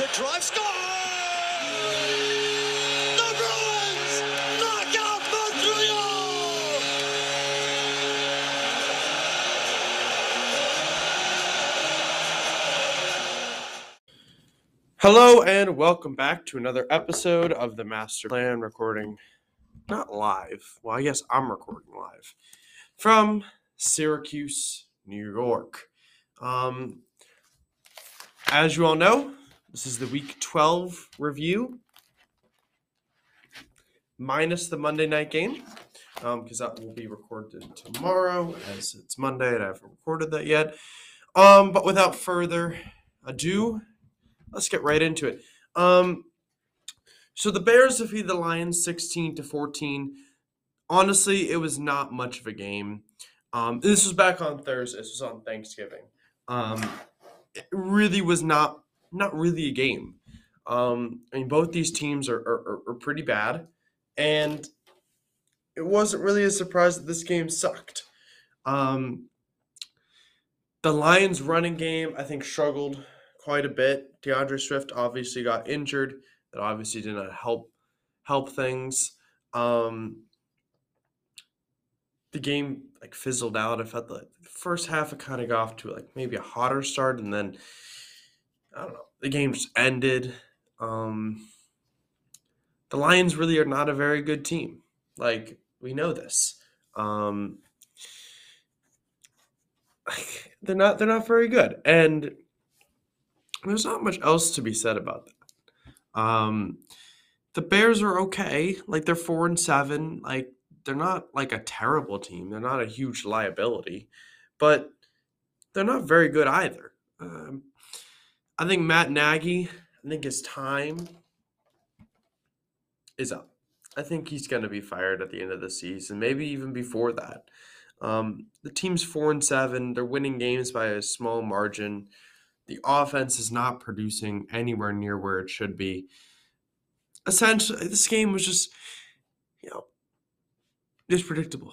The drive score. The Bruins knock out Montreal. Hello and welcome back to another episode of the Master Plan recording. Not live. Well, I guess I'm recording live from Syracuse, New York. Um, as you all know, this is the week 12 review, minus the Monday night game, because that will be recorded tomorrow, as it's Monday and I haven't recorded that yet. Um, but without further ado, let's get right into it. Um, so the Bears defeated the Lions 16 to 14. Honestly, it was not much of a game. Um, this was back on Thursday. This was on Thanksgiving. Um, it really was not not really a game. Um, I mean, both these teams are, are, are- pretty bad, and it wasn't really a surprise that this game sucked. Um, the Lions' running game, I think, struggled quite a bit. D'Andre Swift obviously got injured. That obviously did not help help things. Um, the game like fizzled out. I felt the first half it kind of got off to like maybe a hotter start, and then I don't know. The game just ended. Um, the Lions really are not a very good team. Like we know this. Um, they're not. They're not very good, and there's not much else to be said about that. Um, the Bears are okay. Like they're four and seven. Like they're not like a terrible team. They're not a huge liability, but they're not very good either. Um, I think Matt Nagy. I think his time is up. I think he's going to be fired at the end of the season, maybe even before that. Um, the team's four and seven. They're winning games by a small margin. The offense is not producing anywhere near where it should be. Essentially, this game was just, you know, just predictable.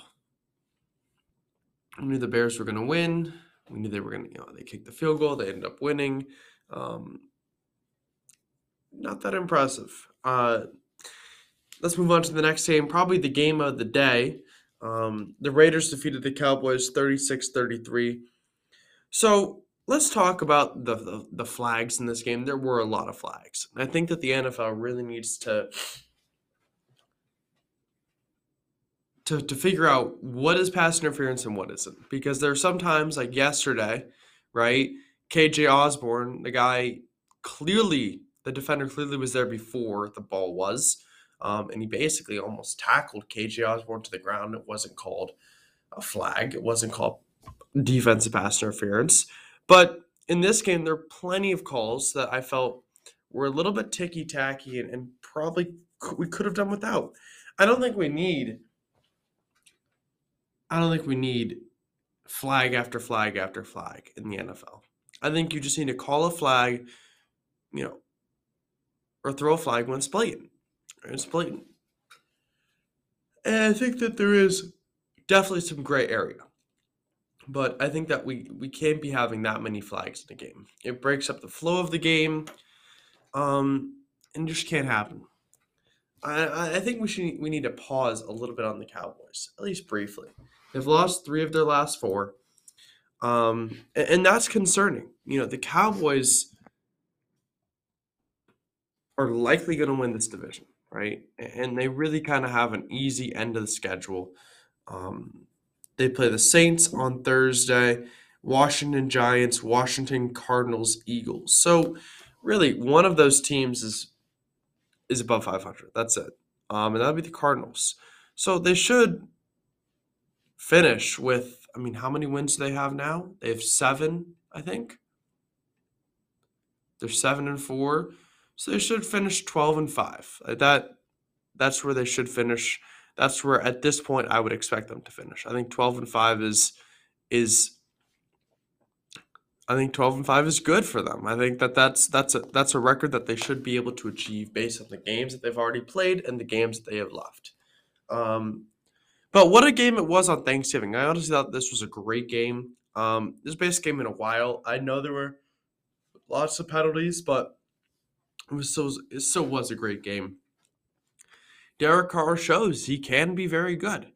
We knew the Bears were going to win. We knew they were going to, you know, they kicked the field goal. They ended up winning. Um, not that impressive. Uh, let's move on to the next game. Probably the game of the day. Um, the Raiders defeated the Cowboys 36 33. So let's talk about the, the, the flags in this game. There were a lot of flags. I think that the NFL really needs to. To, to figure out what is pass interference and what isn't. Because there are sometimes, like yesterday, right? KJ Osborne, the guy clearly, the defender clearly was there before the ball was. Um, and he basically almost tackled KJ Osborne to the ground. It wasn't called a flag. It wasn't called defensive pass interference. But in this game, there are plenty of calls that I felt were a little bit ticky tacky and, and probably we could have done without. I don't think we need. I don't think we need flag after flag after flag in the NFL. I think you just need to call a flag, you know, or throw a flag when it's blatant. It's blatant. And I think that there is definitely some gray area. But I think that we, we can't be having that many flags in the game. It breaks up the flow of the game. Um, and just can't happen. I, I I think we should we need to pause a little bit on the Cowboys, at least briefly. They've lost three of their last four. Um, a- and, that's concerning. You know, the Cowboys are likely going to win this division, right? And they really kind of have an easy end of the schedule. Um, they play the Saints on Thursday, Washington Giants, Washington Cardinals, Eagles. So, really, one of those teams is is above 500. That's it. Um, and that'd be the Cardinals. So they should finish with, I mean, how many wins do they have now? They have seven, I think. They're seven and four. So they should finish 12 and five. Like that, that's where they should finish. That's where at this point I would expect them to finish. I think 12 and five is is I think 12 and 5 is good for them. I think that that's that's a that's a record that they should be able to achieve based on the games that they've already played and the games that they have left. Um, but what a game it was on Thanksgiving. I honestly thought this was a great game. Um, this best game in a while. I know there were lots of penalties, but it was still it still was a great game. Derek Carr shows he can be very good.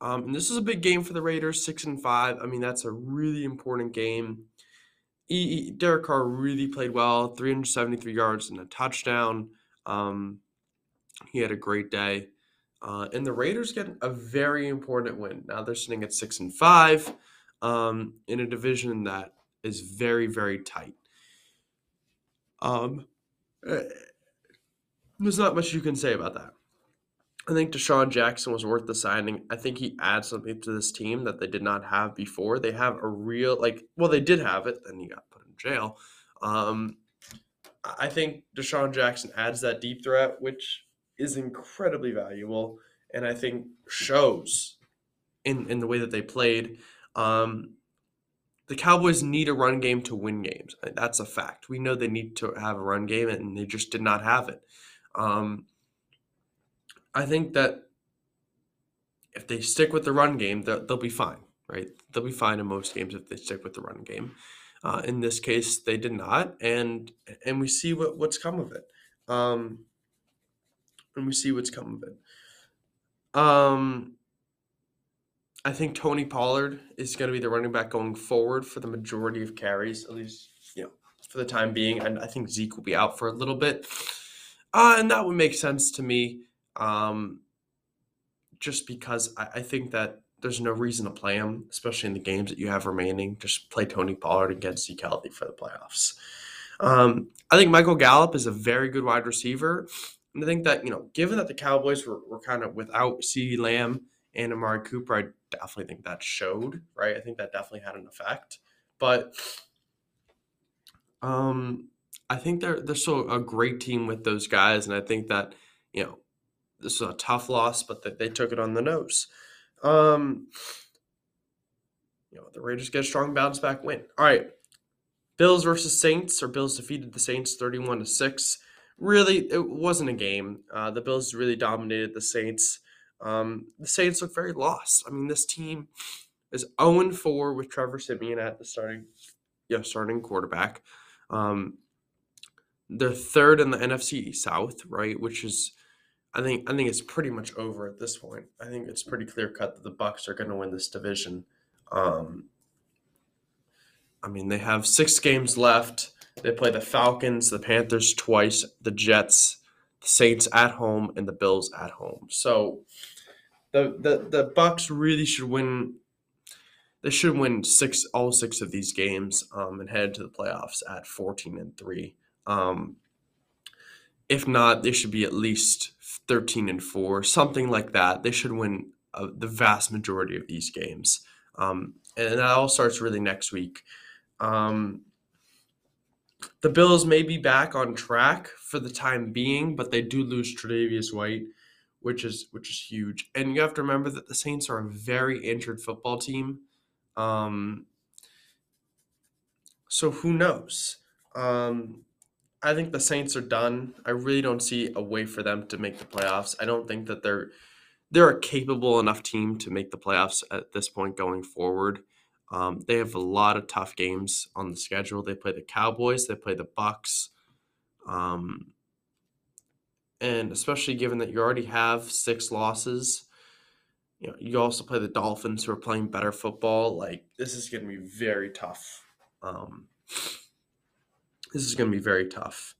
Um, and this is a big game for the Raiders, six and five. I mean, that's a really important game he, he, Derek Carr really played well, 373 yards and a touchdown. Um, he had a great day. Uh, and the Raiders get a very important win. Now they're sitting at six and five um, in a division that is very, very tight. Um, eh, there's not much you can say about that. I think DeSean Jackson was worth the signing. I think he adds something to this team that they did not have before. They have a real like well, they did have it, then he got put in jail. Um, I think DeSean Jackson adds that deep threat, which is incredibly valuable, and I think shows in in the way that they played. Um, the Cowboys need a run game to win games. That's a fact. We know they need to have a run game, and they just did not have it. Um, I think that if they stick with the run game, they'll, they'll be fine, right? They'll be fine in most games if they stick with the run game. Uh, in this case, they did not, and and we see what what's come of it. Um, and we see what's come of it. Um, I think Tony Pollard is going to be the running back going forward for the majority of carries, at least you know for the time being. And I think Zeke will be out for a little bit, uh, and that would make sense to me. Um, just because I, I think that there's no reason to play him, especially in the games that you have remaining. Just play Tony Pollard against Zeke Healthy for the playoffs. Um, I think Michael Gallup is a very good wide receiver. And I think that, you know, given that the Cowboys were, were kind of without CeeDee Lamb and Amari Cooper, I definitely think that showed, right? I think that definitely had an effect. But um, I think they're they're still a great team with those guys. And I think that, you know, this is a tough loss, but that they took it on the nose. Um, you know, the Raiders get a strong bounce back win. All right. Bills versus Saints, or Bills defeated the Saints 31 to 6. Really, it wasn't a game. Uh, the Bills really dominated the Saints. Um, the Saints look very lost. I mean, this team is 0 4 with Trevor Siemian at the starting, yeah, starting quarterback. Um, they're third in the NFC South, right? Which is I think I think it's pretty much over at this point. I think it's pretty clear cut that the Bucs are going to win this division. Um, I mean, they have six games left. They play the Falcons, the Panthers twice, the Jets, the Saints at home, and the Bills at home. So the the the Bucs really should win. They should win six all six of these games um, and head to the playoffs at fourteen and three. Um, if not, they should be at least 13 and 4, something like that. They should win uh, the vast majority of these games. Um, and that all starts really next week. Um, the Bills may be back on track for the time being, but they do lose Tre'Davious White, which is which is huge. And you have to remember that the Saints are a very injured football team. Um, so who knows? Um, I think the Saints are done. I really don't see a way for them to make the playoffs. I don't think that they're they're a capable enough team to make the playoffs at this point going forward. Um, they have a lot of tough games on the schedule. They play the Cowboys, they play the Bucs, um, and especially given that you already have six losses, you know you also play the Dolphins, who are playing better football. Like this is going to be very tough. Um, this is going to be very tough.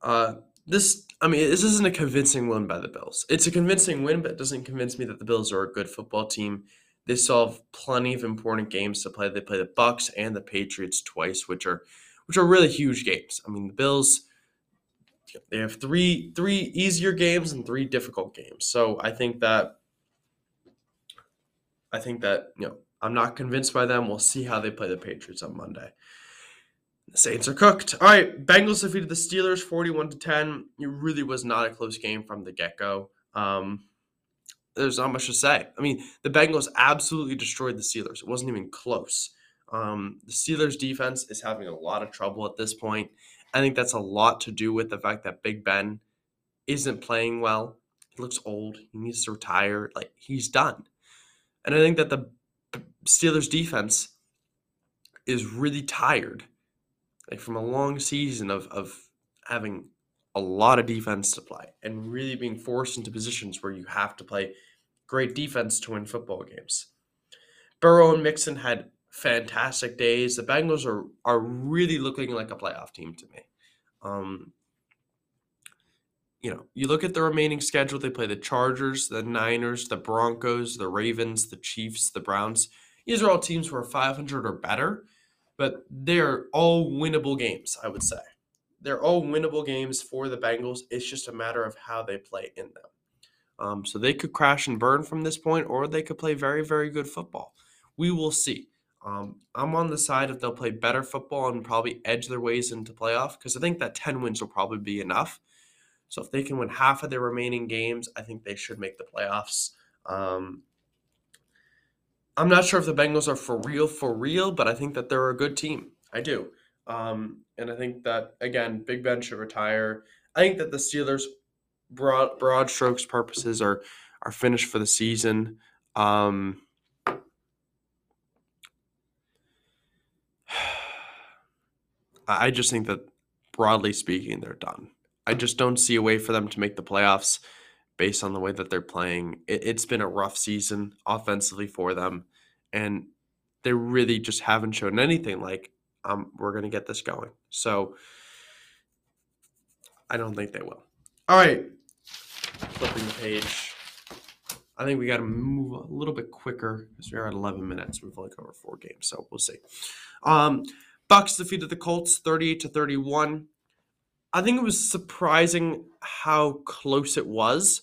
Uh, this, I mean, this isn't a convincing win by the Bills. It's a convincing win, but it doesn't convince me that the Bills are a good football team. They still have plenty of important games to play. They play the Bucs and the Patriots twice, which are which are really huge games. I mean, the Bills they have three three easier games and three difficult games. So I think that I think that, you know, I'm not convinced by them. We'll see how they play the Patriots on Monday. The Saints are cooked. All right, Bengals defeated the Steelers 41 to 10. It really was not a close game from the get go. Um, there's not much to say. I mean, the Bengals absolutely destroyed the Steelers. It wasn't even close. Um, the Steelers defense is having a lot of trouble at this point. I think that's a lot to do with the fact that Big Ben isn't playing well. He looks old. He needs to retire. Like he's done. And I think that the Steelers defense is really tired. Like from a long season of of having a lot of defense to play and really being forced into positions where you have to play great defense to win football games. Burrow and Mixon had fantastic days. The Bengals are are really looking like a playoff team to me. Um, you know, you look at the remaining schedule, they play the Chargers, the Niners, the Broncos, the Ravens, the Chiefs, the Browns. These are all teams who are 500 or better, but they're all winnable games, I would say. They're all winnable games for the Bengals. It's just a matter of how they play in them. Um, so they could crash and burn from this point, or they could play very, very good football. We will see. Um, I'm on the side if they'll play better football and probably edge their ways into playoff because I think that 10 wins will probably be enough. So if they can win half of their remaining games, I think they should make the playoffs. Um, I'm not sure if the Bengals are for real, for real, but I think that they're a good team. I do. Um, and I think that, again, Big Ben should retire. I think that the Steelers, broad, broad strokes purposes, are, are finished for the season. Um, I just think that, broadly speaking, they're done. I just don't see a way for them to make the playoffs based on the way that they're playing. It, has been a rough season offensively for them, and they really just haven't shown anything like um, we're going to get this going. So I don't think they will. All right, flipping the page. I think we got to move a little bit quicker because we're at 11 minutes. We've only covered four games, so we'll see. Um, Bucs defeated the Colts 38 to 31. I think it was surprising how close it was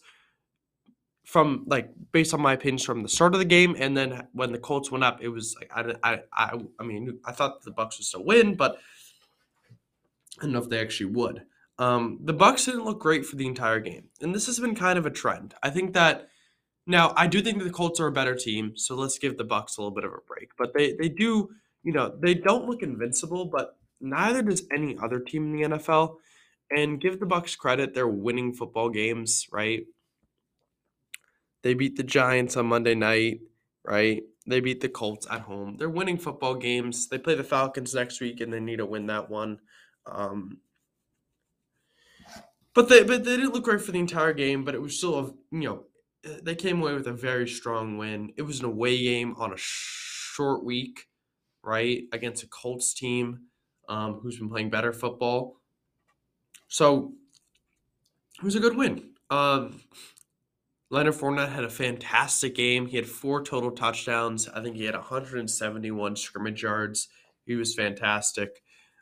from like based on my opinions from the start of the game and then when the Colts went up it was like I I I, I mean I thought the Bucs would still win but I don't know if they actually would. Um, the Bucs didn't look great for the entire game, and this has been kind of a trend. I think that now I do think the Colts are a better team, so let's give the Bucs a little bit of a break. But they they do, you know, they don't look invincible, but neither does any other team in the NFL. And give the Bucs credit, they're winning football games, right? They beat the Giants on Monday night, right? They beat the Colts at home. They're winning football games. They play the Falcons next week and they need to win that one. Um, but they but they didn't look great for the entire game, but it was still a you know they came away with a very strong win. It was an away game on a short week, right, against a Colts team um, who's been playing better football. So it was a good win. Um, Leonard Fournette had a fantastic game. He had four total touchdowns. I think he had 171 scrimmage yards. He was fantastic.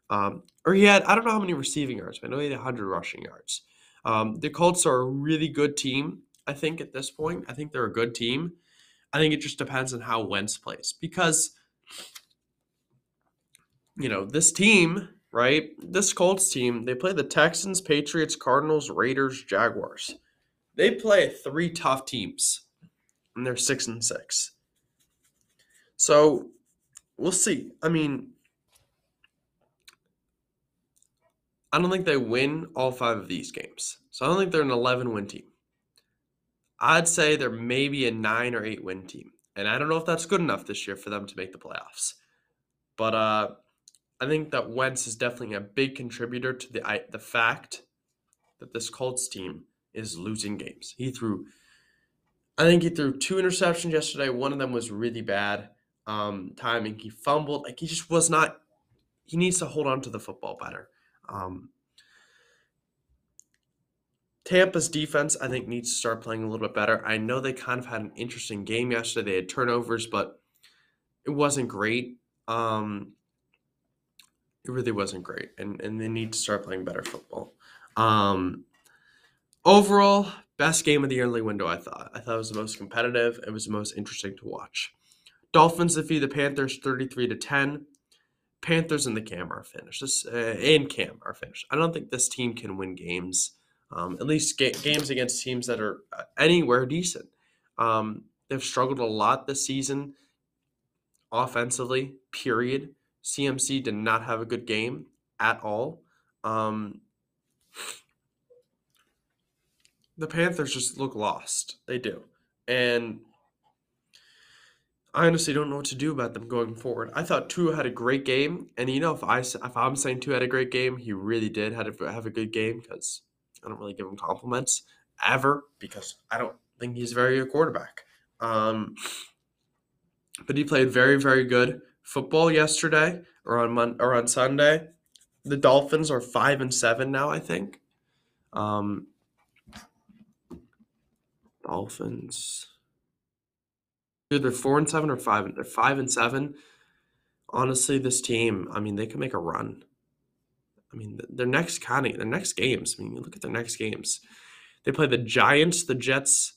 Um, or he had, I don't know how many receiving yards, but I know he had 100 rushing yards. Um, the Colts are a really good team, I think, at this point. I think they're a good team. I think it just depends on how Wentz plays because, you know, this team right? This Colts team, they play the Texans, Patriots, Cardinals, Raiders, Jaguars. They play three tough teams, and they're six and six. So we'll see. I mean, I don't think they win all five of these games. So I don't think they're an 11 win team. I'd say they're maybe a nine or eight win team. And I don't know if that's good enough this year for them to make the playoffs. But uh, I think that Wentz is definitely a big contributor to the the fact that this Colts team is losing games. He threw, I think he threw two interceptions yesterday. One of them was really bad um, timing. He fumbled. Like he just was not. He needs to hold on to the football better. Um, Tampa's defense, I think, needs to start playing a little bit better. I know they kind of had an interesting game yesterday. They had turnovers, but it wasn't great. Um, it really wasn't great, and and they need to start playing better football. Um, overall, Best game of the early window, I thought. I thought it was the most competitive. It was the most interesting to watch. Dolphins defeat the Panthers 33 to 10. Panthers and the Cam are finished. This uh, and Cam are finished. I don't think this team can win games. Um, at least ga- games against teams that are uh, anywhere decent. Um, they've struggled a lot this season offensively. Period. CMC did not have a good game at all. Um, the Panthers just look lost. They do. And I honestly don't know what to do about them going forward. I thought Tua had a great game, and you know if I if I'm saying Tua had a great game, he really did had a, have a good game because I don't really give him compliments ever because I don't think he's very good quarterback. Um, but he played very very good football yesterday or on Mon- or on Sunday. The Dolphins are five and seven now, I think. Um, Dolphins. Dude, they're four and seven or five. They're five and seven. Honestly, this team, I mean, they can make a run. I mean, their next kind of their next games. I mean, you look at their next games. They play the Giants, the Jets,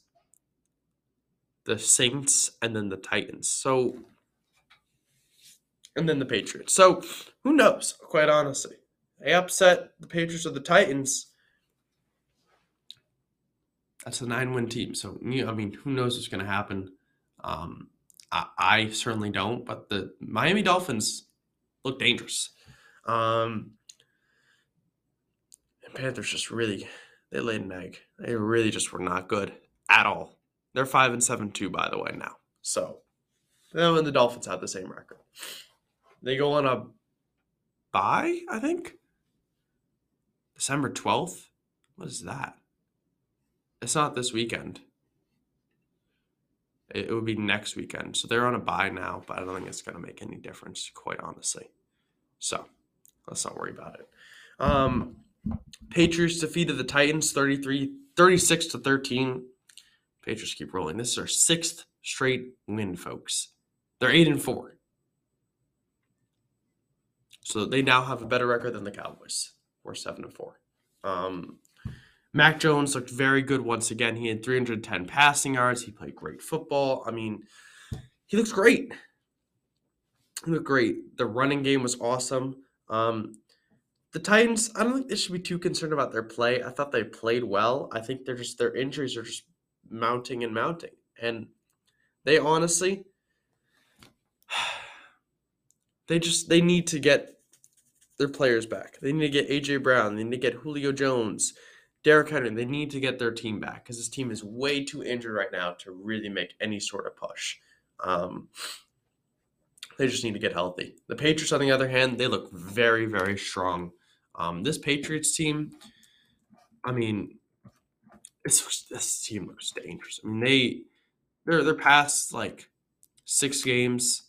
the Saints, and then the Titans. So, and then the Patriots. So, who knows? Quite honestly, they upset the Patriots or the Titans. That's a nine-win team. So, I mean, who knows what's going to happen? Um, I, I certainly don't, but the Miami Dolphins look dangerous. Um, and Panthers just really they laid an egg. They really just were not good at all. They're five and seven too, by the way, now. So them and the Dolphins have the same record. They go on a bye, I think. December twelfth. What is that? It's not this weekend. It, it would be next weekend. So they're on a bye now, but I don't think it's going to make any difference, quite honestly. So let's not worry about it. Um, Patriots defeated the Titans 33, 36 to 13. Patriots keep rolling. This is our sixth straight win, folks. They're eight and four. So they now have a better record than the Cowboys. We're seven and four. Um, Mac Jones looked very good once again. He had 310 passing yards. He played great football. I mean, he looks great. He looked great. The running game was awesome. Um, the Titans, I don't think they should be too concerned about their play. I thought they played well. I think they're just their injuries are just mounting and mounting. And they honestly they just they need to get their players back. They need to get AJ Brown. They need to get Julio Jones, Derrick Henry. They need to get their team back because this team is way too injured right now to really make any sort of push. Um, they just need to get healthy. The Patriots, on the other hand, they look very, very strong. Um, this Patriots team, I mean, this this team looks dangerous. I mean, they they're they're past like six games.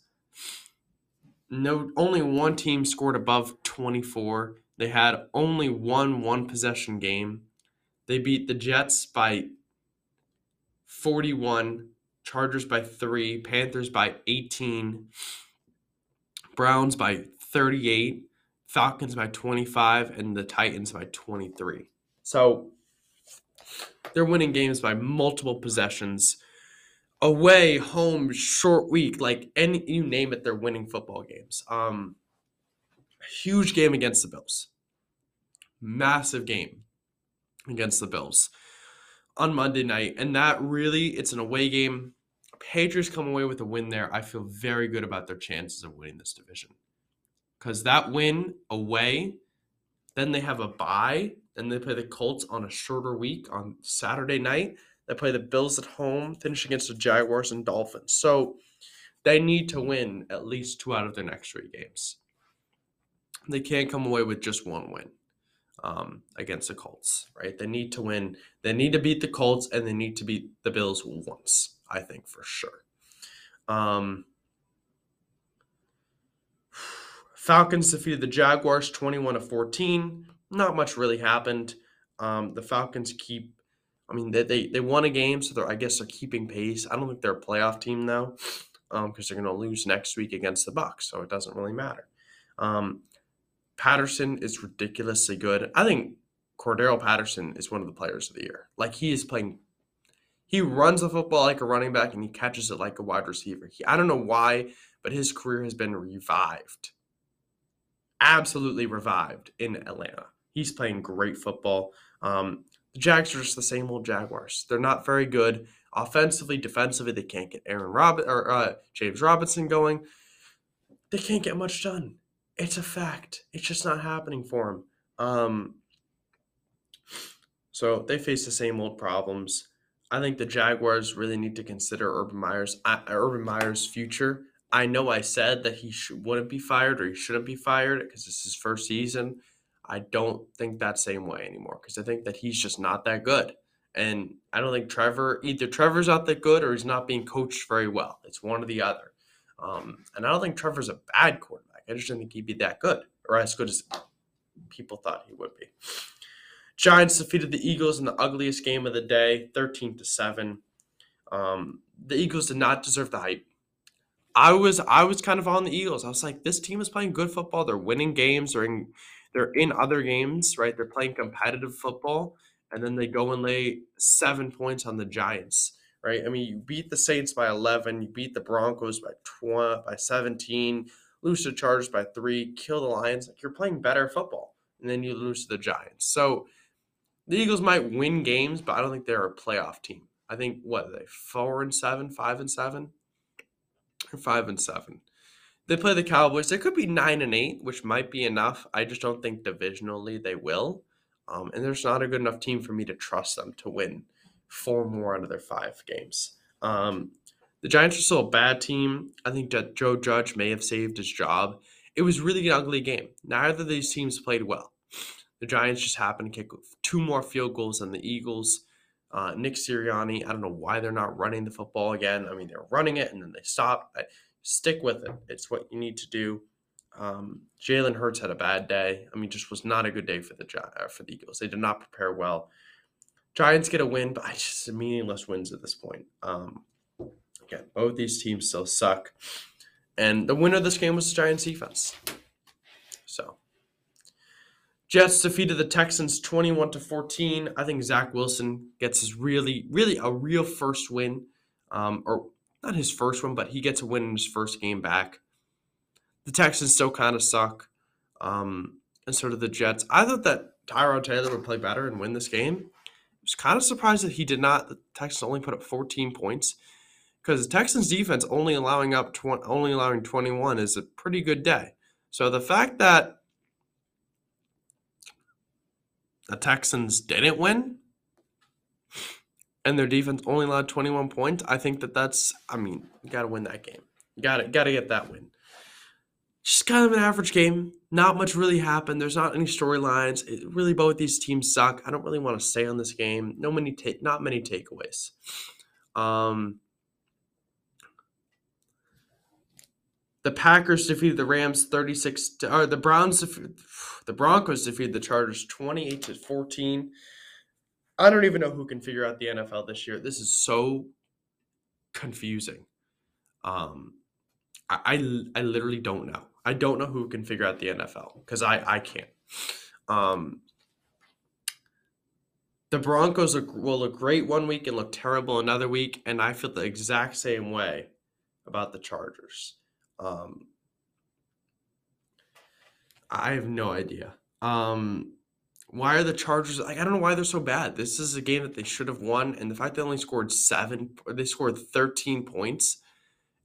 No, only one team scored above twenty four. They had only one one possession game. They beat the Jets by forty one, Chargers by three, Panthers by eighteen, Browns by thirty eight. Falcons by 25 and the Titans by 23. So they're winning games by multiple possessions. Away, home, short week, like any you name it, they're winning football games. Um huge game against the Bills. Massive game against the Bills on Monday night. And that really it's an away game. Patriots come away with a win there. I feel very good about their chances of winning this division because that win away, then they have a bye. Then they play the Colts on a shorter week on Saturday night. They play the Bills at home, finish against the Jaguars and Dolphins. So they need to win at least two out of their next three games. They can't come away with just one win um, against the Colts, right? They need to win. They need to beat the Colts and they need to beat the Bills once, I think for sure. Um, Falcons defeated the Jaguars 21 to 14. Not much really happened. Um, the Falcons keep, I mean, they, they, they won a game, so they're, I guess they're keeping pace. I don't think they're a playoff team, though, because um, they're going to lose next week against the Bucs, so it doesn't really matter. Um, Patterson is ridiculously good. I think Cordarrelle Patterson is one of the players of the year. Like he is playing, he runs the football like a running back and he catches it like a wide receiver. He, I don't know why, but his career has been revived, absolutely revived in Atlanta. He's playing great football. Um, the Jags are just the same old Jaguars. They're not very good offensively, defensively. They can't get Aaron Rob or uh, James Robinson going. They can't get much done. It's a fact. It's just not happening for him. Um, so they face the same old problems. I think the Jaguars really need to consider Urban Meyer's uh, Urban Meyer's future. I know I said that he should, wouldn't be fired or he shouldn't be fired because it's his first season. I don't think that same way anymore because I think that he's just not that good. And I don't think Trevor, either Trevor's not that good or he's not being coached very well. It's one or the other. Um, and I don't think Trevor's a bad quarterback. I just didn't think he'd be that good or as good as people thought he would be. Giants defeated the Eagles in the ugliest game of the day, 13 to 7. Um, the Eagles did not deserve the hype. I was I was kind of on the Eagles. I was like, this team is playing good football. They're winning games. They're in they're in other games, right? They're playing competitive football, and then they go and lay seven points on the Giants, right? I mean, you beat the Saints by eleven, you beat the Broncos by twenty, by seventeen, lose to Chargers by three, kill the Lions. Like you're playing better football, and then you lose to the Giants. So the Eagles might win games, but I don't think they're a playoff team. I think what are they four and seven, five and seven, or five and seven. They play the Cowboys. They could be nine and eight, which might be enough. I just don't think divisionally they will. Um, and there's not a good enough team for me to trust them to win four more out of their five games. Um, the Giants are still a bad team. I think that Joe Judge may have saved his job. It was really an ugly game. Neither of these teams played well. The Giants just happened to kick two more field goals than the Eagles. Uh, Nick Sirianni, I don't know why they're not running the football again. I mean, they're running it and then they stop. I, stick with it. It's what you need to do. Um, Jalen Hurts had a bad day. I mean, just was not a good day for the uh, for the Eagles. They did not prepare well. Giants get a win, but I just meaningless wins at this point. Um, again, both these teams still suck, and the winner of this game was the Giants defense. So, Jets defeated the Texans twenty-one to fourteen. I think Zach Wilson gets his really, really a real first win, um, or not his first one, but he gets a win in his first game back. The Texans still kind of suck, um, and so do the Jets. I thought that Tyrod Taylor would play better and win this game. I was kind of surprised that he did not. The Texans only put up 14 points because the Texans defense only allowing up tw- only allowing 21 is a pretty good day. So the fact that the Texans didn't win and their defense only allowed 21 points, I think that that's, I mean, you got to win that game. Got to got to get that win. Just kind of an average game. Not much really happened. There's not any storylines. Really, both these teams suck. I don't really want to stay on this game. No many take, not many takeaways. Um, the Packers defeated the Rams 36 to, or the Browns the Broncos defeated the Chargers 28 to 14. I don't even know who can figure out the NFL this year. This is so confusing. Um, I, I, I literally don't know. I don't know who can figure out the NFL because I I can't. Um, the Broncos will look great one week and look terrible another week, and I feel the exact same way about the Chargers. Um, I have no idea. Um, why are the Chargers like I don't know why they're so bad. This is a game that they should have won, and the fact they only scored seven, they scored thirteen points,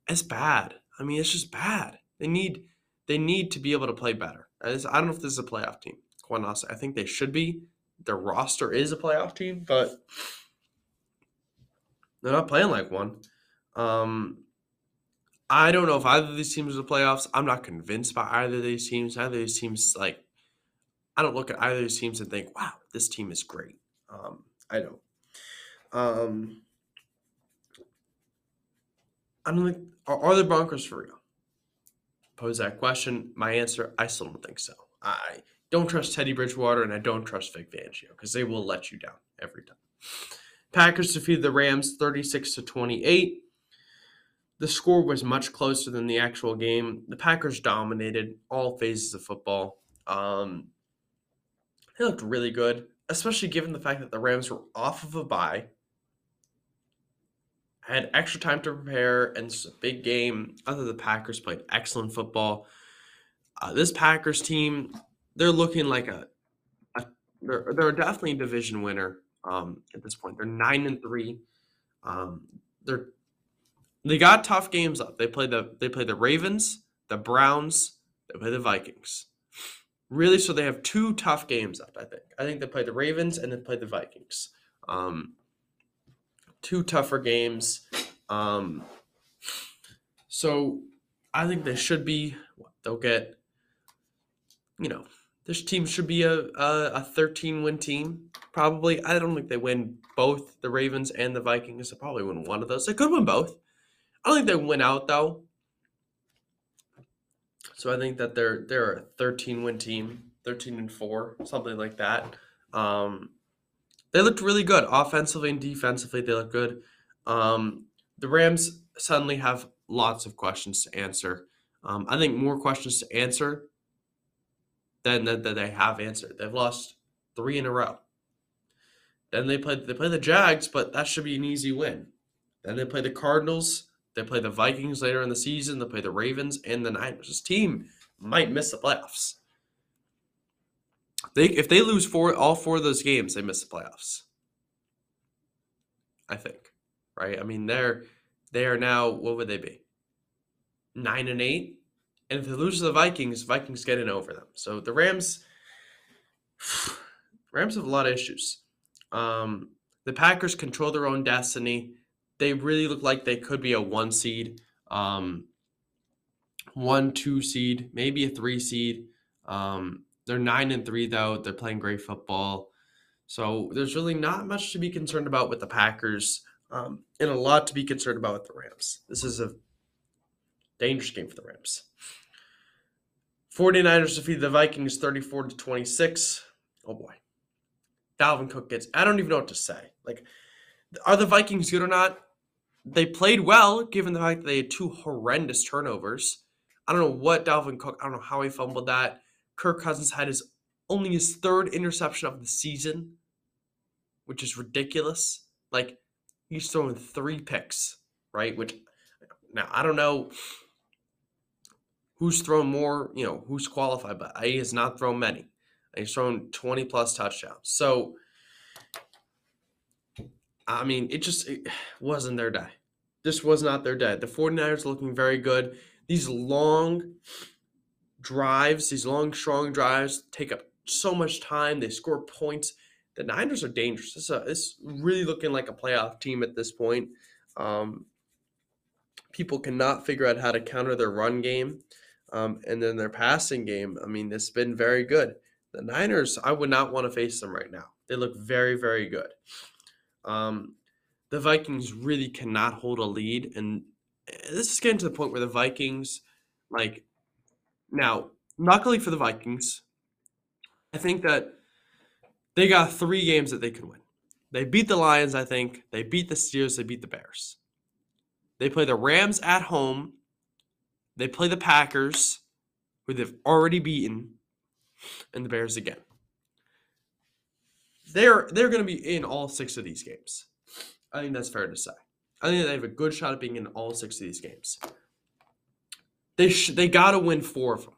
it's bad. I mean, it's just bad. They need they need to be able to play better. I don't know if this is a playoff team. Quite honestly, I think they should be. Their roster is a playoff team, but they're not playing like one. Um, I don't know if either of these teams are the playoffs. I'm not convinced by either of these teams. Either of these teams like I don't look at either of these teams and think, wow, this team is great. Um, I don't. Um, I don't think are, are the Broncos for real? Pose that question. My answer: I still don't think so. I don't trust Teddy Bridgewater and I don't trust Vic Fangio because they will let you down every time. Packers defeated the Rams 36 to 28. The score was much closer than the actual game. The Packers dominated all phases of football. Um, he looked really good. especially given the fact that the Rams were off of a bye, had extra time to prepare, and it's a big game. Other than the Packers played excellent football. Uh, this Packers team, they're looking like a, a they're, they're definitely a division winner um, at this point. They're nine and three. Um, they're they got tough games up. They played the they played the Ravens, the Browns, they play the Vikings. Really, so they have two tough games up. I think. I think they play the Ravens and they play the Vikings. Um, two tougher games. Um, so I think they should be. They'll get. You know, this team should be a a, a 13 win team. Probably. I don't think they win both the Ravens and the Vikings. They probably win one of those. They could win both. I don't think they win out though. So I think that they're they're a 13 win team, 13 and 4, something like that. Um, they looked really good offensively and defensively. They look good. Um, the Rams suddenly have lots of questions to answer. Um, I think more questions to answer than that they have answered. They've lost three in a row. Then they play they play the Jags, but that should be an easy win. Then they play the Cardinals. They play the Vikings later in the season. They play the Ravens and the Niners. This team might miss the playoffs. They if they lose four all four of those games, they miss the playoffs. I think. Right? I mean, they're they are now what would they be? Nine and eight? And if they lose to the Vikings, Vikings get in over them. So the Rams Rams have a lot of issues. Um, the Packers control their own destiny they really look like they could be a one seed, um, one two seed, maybe a three seed. Um, they're nine and three though. They're playing great football, so there's really not much to be concerned about with the Packers, um, and a lot to be concerned about with the Rams. This is a dangerous game for the Rams. 49ers defeat the Vikings 34 to 26. Oh boy. Dalvin Cook gets I don't even know what to say. Like are the Vikings good or not? They played well given the fact that they had two horrendous turnovers. I don't know what Dalvin Cook, I don't know how he fumbled that. Kirk Cousins had his only his third interception of the season, which is ridiculous. Like he's throwing three picks, right? Which now I don't know who's thrown more, you know, who's qualified, but he has not thrown many. He's thrown 20 plus touchdowns. So I mean, it just it wasn't their day. This was not their day. The 49ers looking very good. These long drives, these long, strong drives take up so much time. They score points. The Niners are dangerous. This is, really looking like a playoff team at this point. Um, people cannot figure out how to counter their run game. Um, and then their passing game, I mean, it's been very good. The Niners, I would not want to face them right now. They look very, very good. Um, the Vikings really cannot hold a lead, and eh, this is getting to the point where the Vikings, like, now, luckily for the Vikings, I think that they got three games that they could win. They beat the Lions, I think. They beat the Steelers. They beat the Bears. They play the Rams at home. They play the Packers, who they've already beaten, and the Bears again they're they're going to be in all six of these games. I think that's fair to say. I think they have a good shot at being in all six of these games. They sh- they got to win four of them,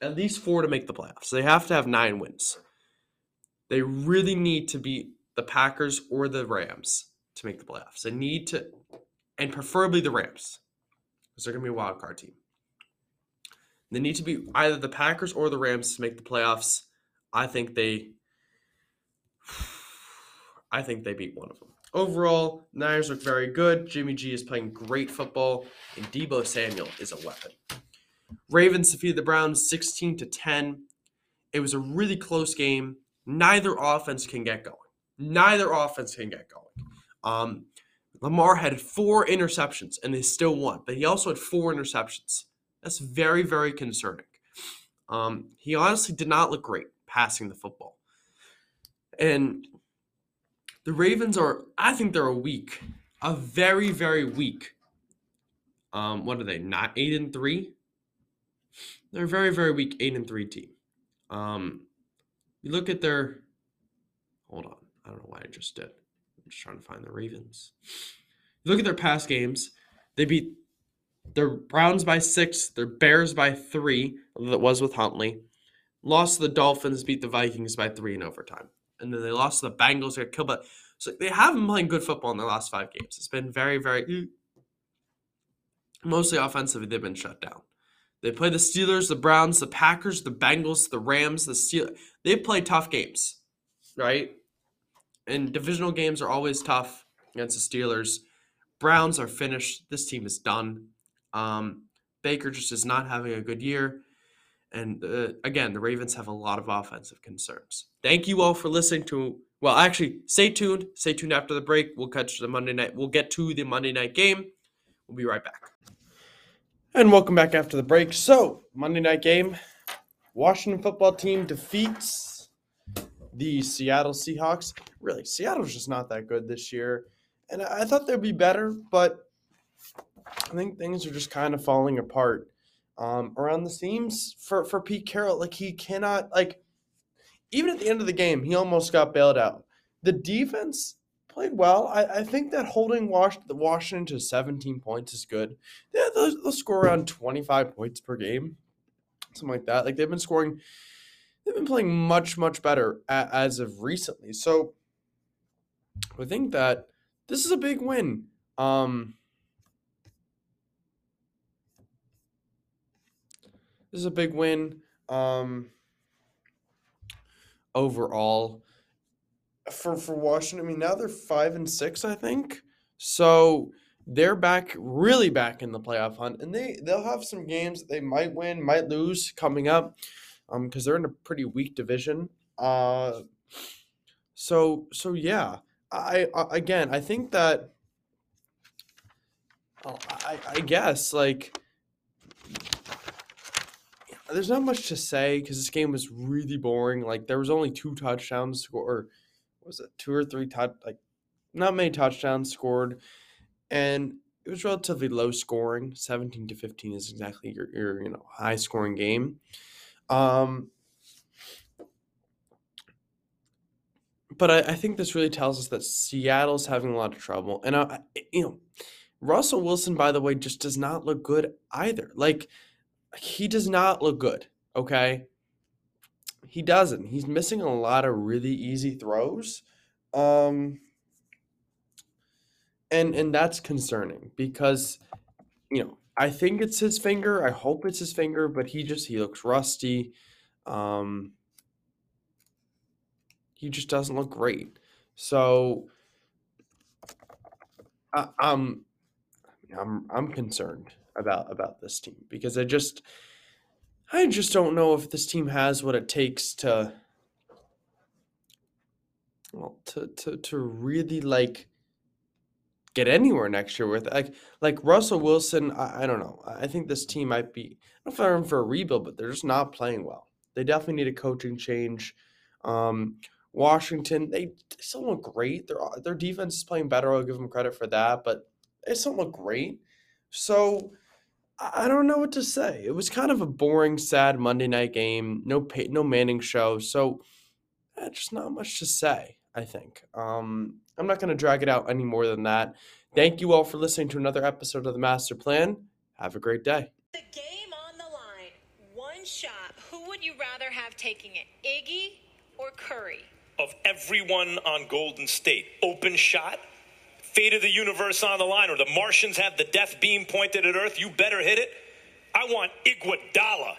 at least four to make the playoffs. They have to have nine wins. They really need to beat the Packers or the Rams to make the playoffs. They need to, and preferably the Rams, because they're going to be a wild card team. They need to be either the Packers or the Rams to make the playoffs. I think they I think they beat one of them. Overall, Niners look very good. Jimmy G is playing great football, and Deebo Samuel is a weapon. Ravens defeated the Browns 16 to 10. It was a really close game. Neither offense can get going. Neither offense can get going. Um, Lamar had four interceptions and they still won, but he also had four interceptions. That's very, very concerning. Um, he honestly did not look great passing the football. And the Ravens are, I think they're a weak, a very, very weak. Um, what are they? Not eight and three. They're a very, very weak eight and three team. Um, you look at their. hold on. I don't know why I just did. I'm just trying to find the Ravens. You Look at their past games. They beat their Browns by six, their Bears by three. That was with Huntley. Lost to the Dolphins, beat the Vikings by three in overtime. And then they lost to the Bengals, They got killed. But so they have been playing good football in their last five games. It's been very, very mostly offensively. They've been shut down. They play the Steelers, the Browns, the Packers, the Bengals, the Rams, the Steel. They play tough games, right? And divisional games are always tough against the Steelers. Browns are finished. This team is done. Um, Baker just is not having a good year. And uh, again, the Ravens have a lot of offensive concerns. Thank you all for listening to. Well, actually, stay tuned. Stay tuned after the break. We'll catch the Monday night. We'll get to the Monday night game. We'll be right back. And welcome back after the break. So, Monday night game. Washington football team defeats the Seattle Seahawks. Really, Seattle's just not that good this year. And I thought they'd be better, but I think things are just kind of falling apart um, around the seams for, for Pete Carroll. Like, he cannot, like, even at the end of the game, he almost got bailed out. The defense played well. I, I think that holding Washington to 17 points is good. Yeah, they'll, they'll score around 25 points per game, something like that. Like they've been scoring, they've been playing much much better a, as of recently. So I think that this is a big win. Um, this is a big win. Um, overall for for Washington. I mean, now they're five and six, I think. So they're back, really back in the playoff hunt, and they they'll have some games that they might win, might lose coming up, um, because they're in a pretty weak division. Uh, so so yeah, I, I again, I think that. Oh, I I guess like there's not much to say because this game was really boring. Like there was only two touchdowns scored. Or was it two or three touch like not many touchdowns scored, and it was relatively low scoring. Seventeen to fifteen is exactly your your you know high scoring game. Um, but I, I think this really tells us that Seattle's having a lot of trouble, and I, you know, Russell Wilson, by the way, just does not look good either. Like he does not look good. Okay, he doesn't. He's missing a lot of really easy throws. Um, and and that's concerning because you know I think it's his finger. I hope it's his finger, but he just he looks rusty. Um, he just doesn't look great. So I, I'm I'm I'm concerned about about this team because I just I just don't know if this team has what it takes to well to to to really like get anywhere next year with like like Russell Wilson. I, I don't know. I think this team might be. I don't know if in for a rebuild, but they're just not playing well. They definitely need a coaching change. Um, Washington, they, they still look great. Their their defense is playing better. I'll give them credit for that, but they still look great. So I don't know what to say. It was kind of a boring, sad Monday night game. No, pay, no Manning show. So, eh, just not much to say. I think. Um, I'm not going to drag it out any more than that. Thank you all for listening to another episode of the Master Plan. Have a great day. The game on the line. One shot. Who would you rather have taking it? Iggy or Curry? Of everyone on Golden State, open shot, fate of the universe on the line, or the Martians have the death beam pointed at Earth, you better hit it. I want Iguodala.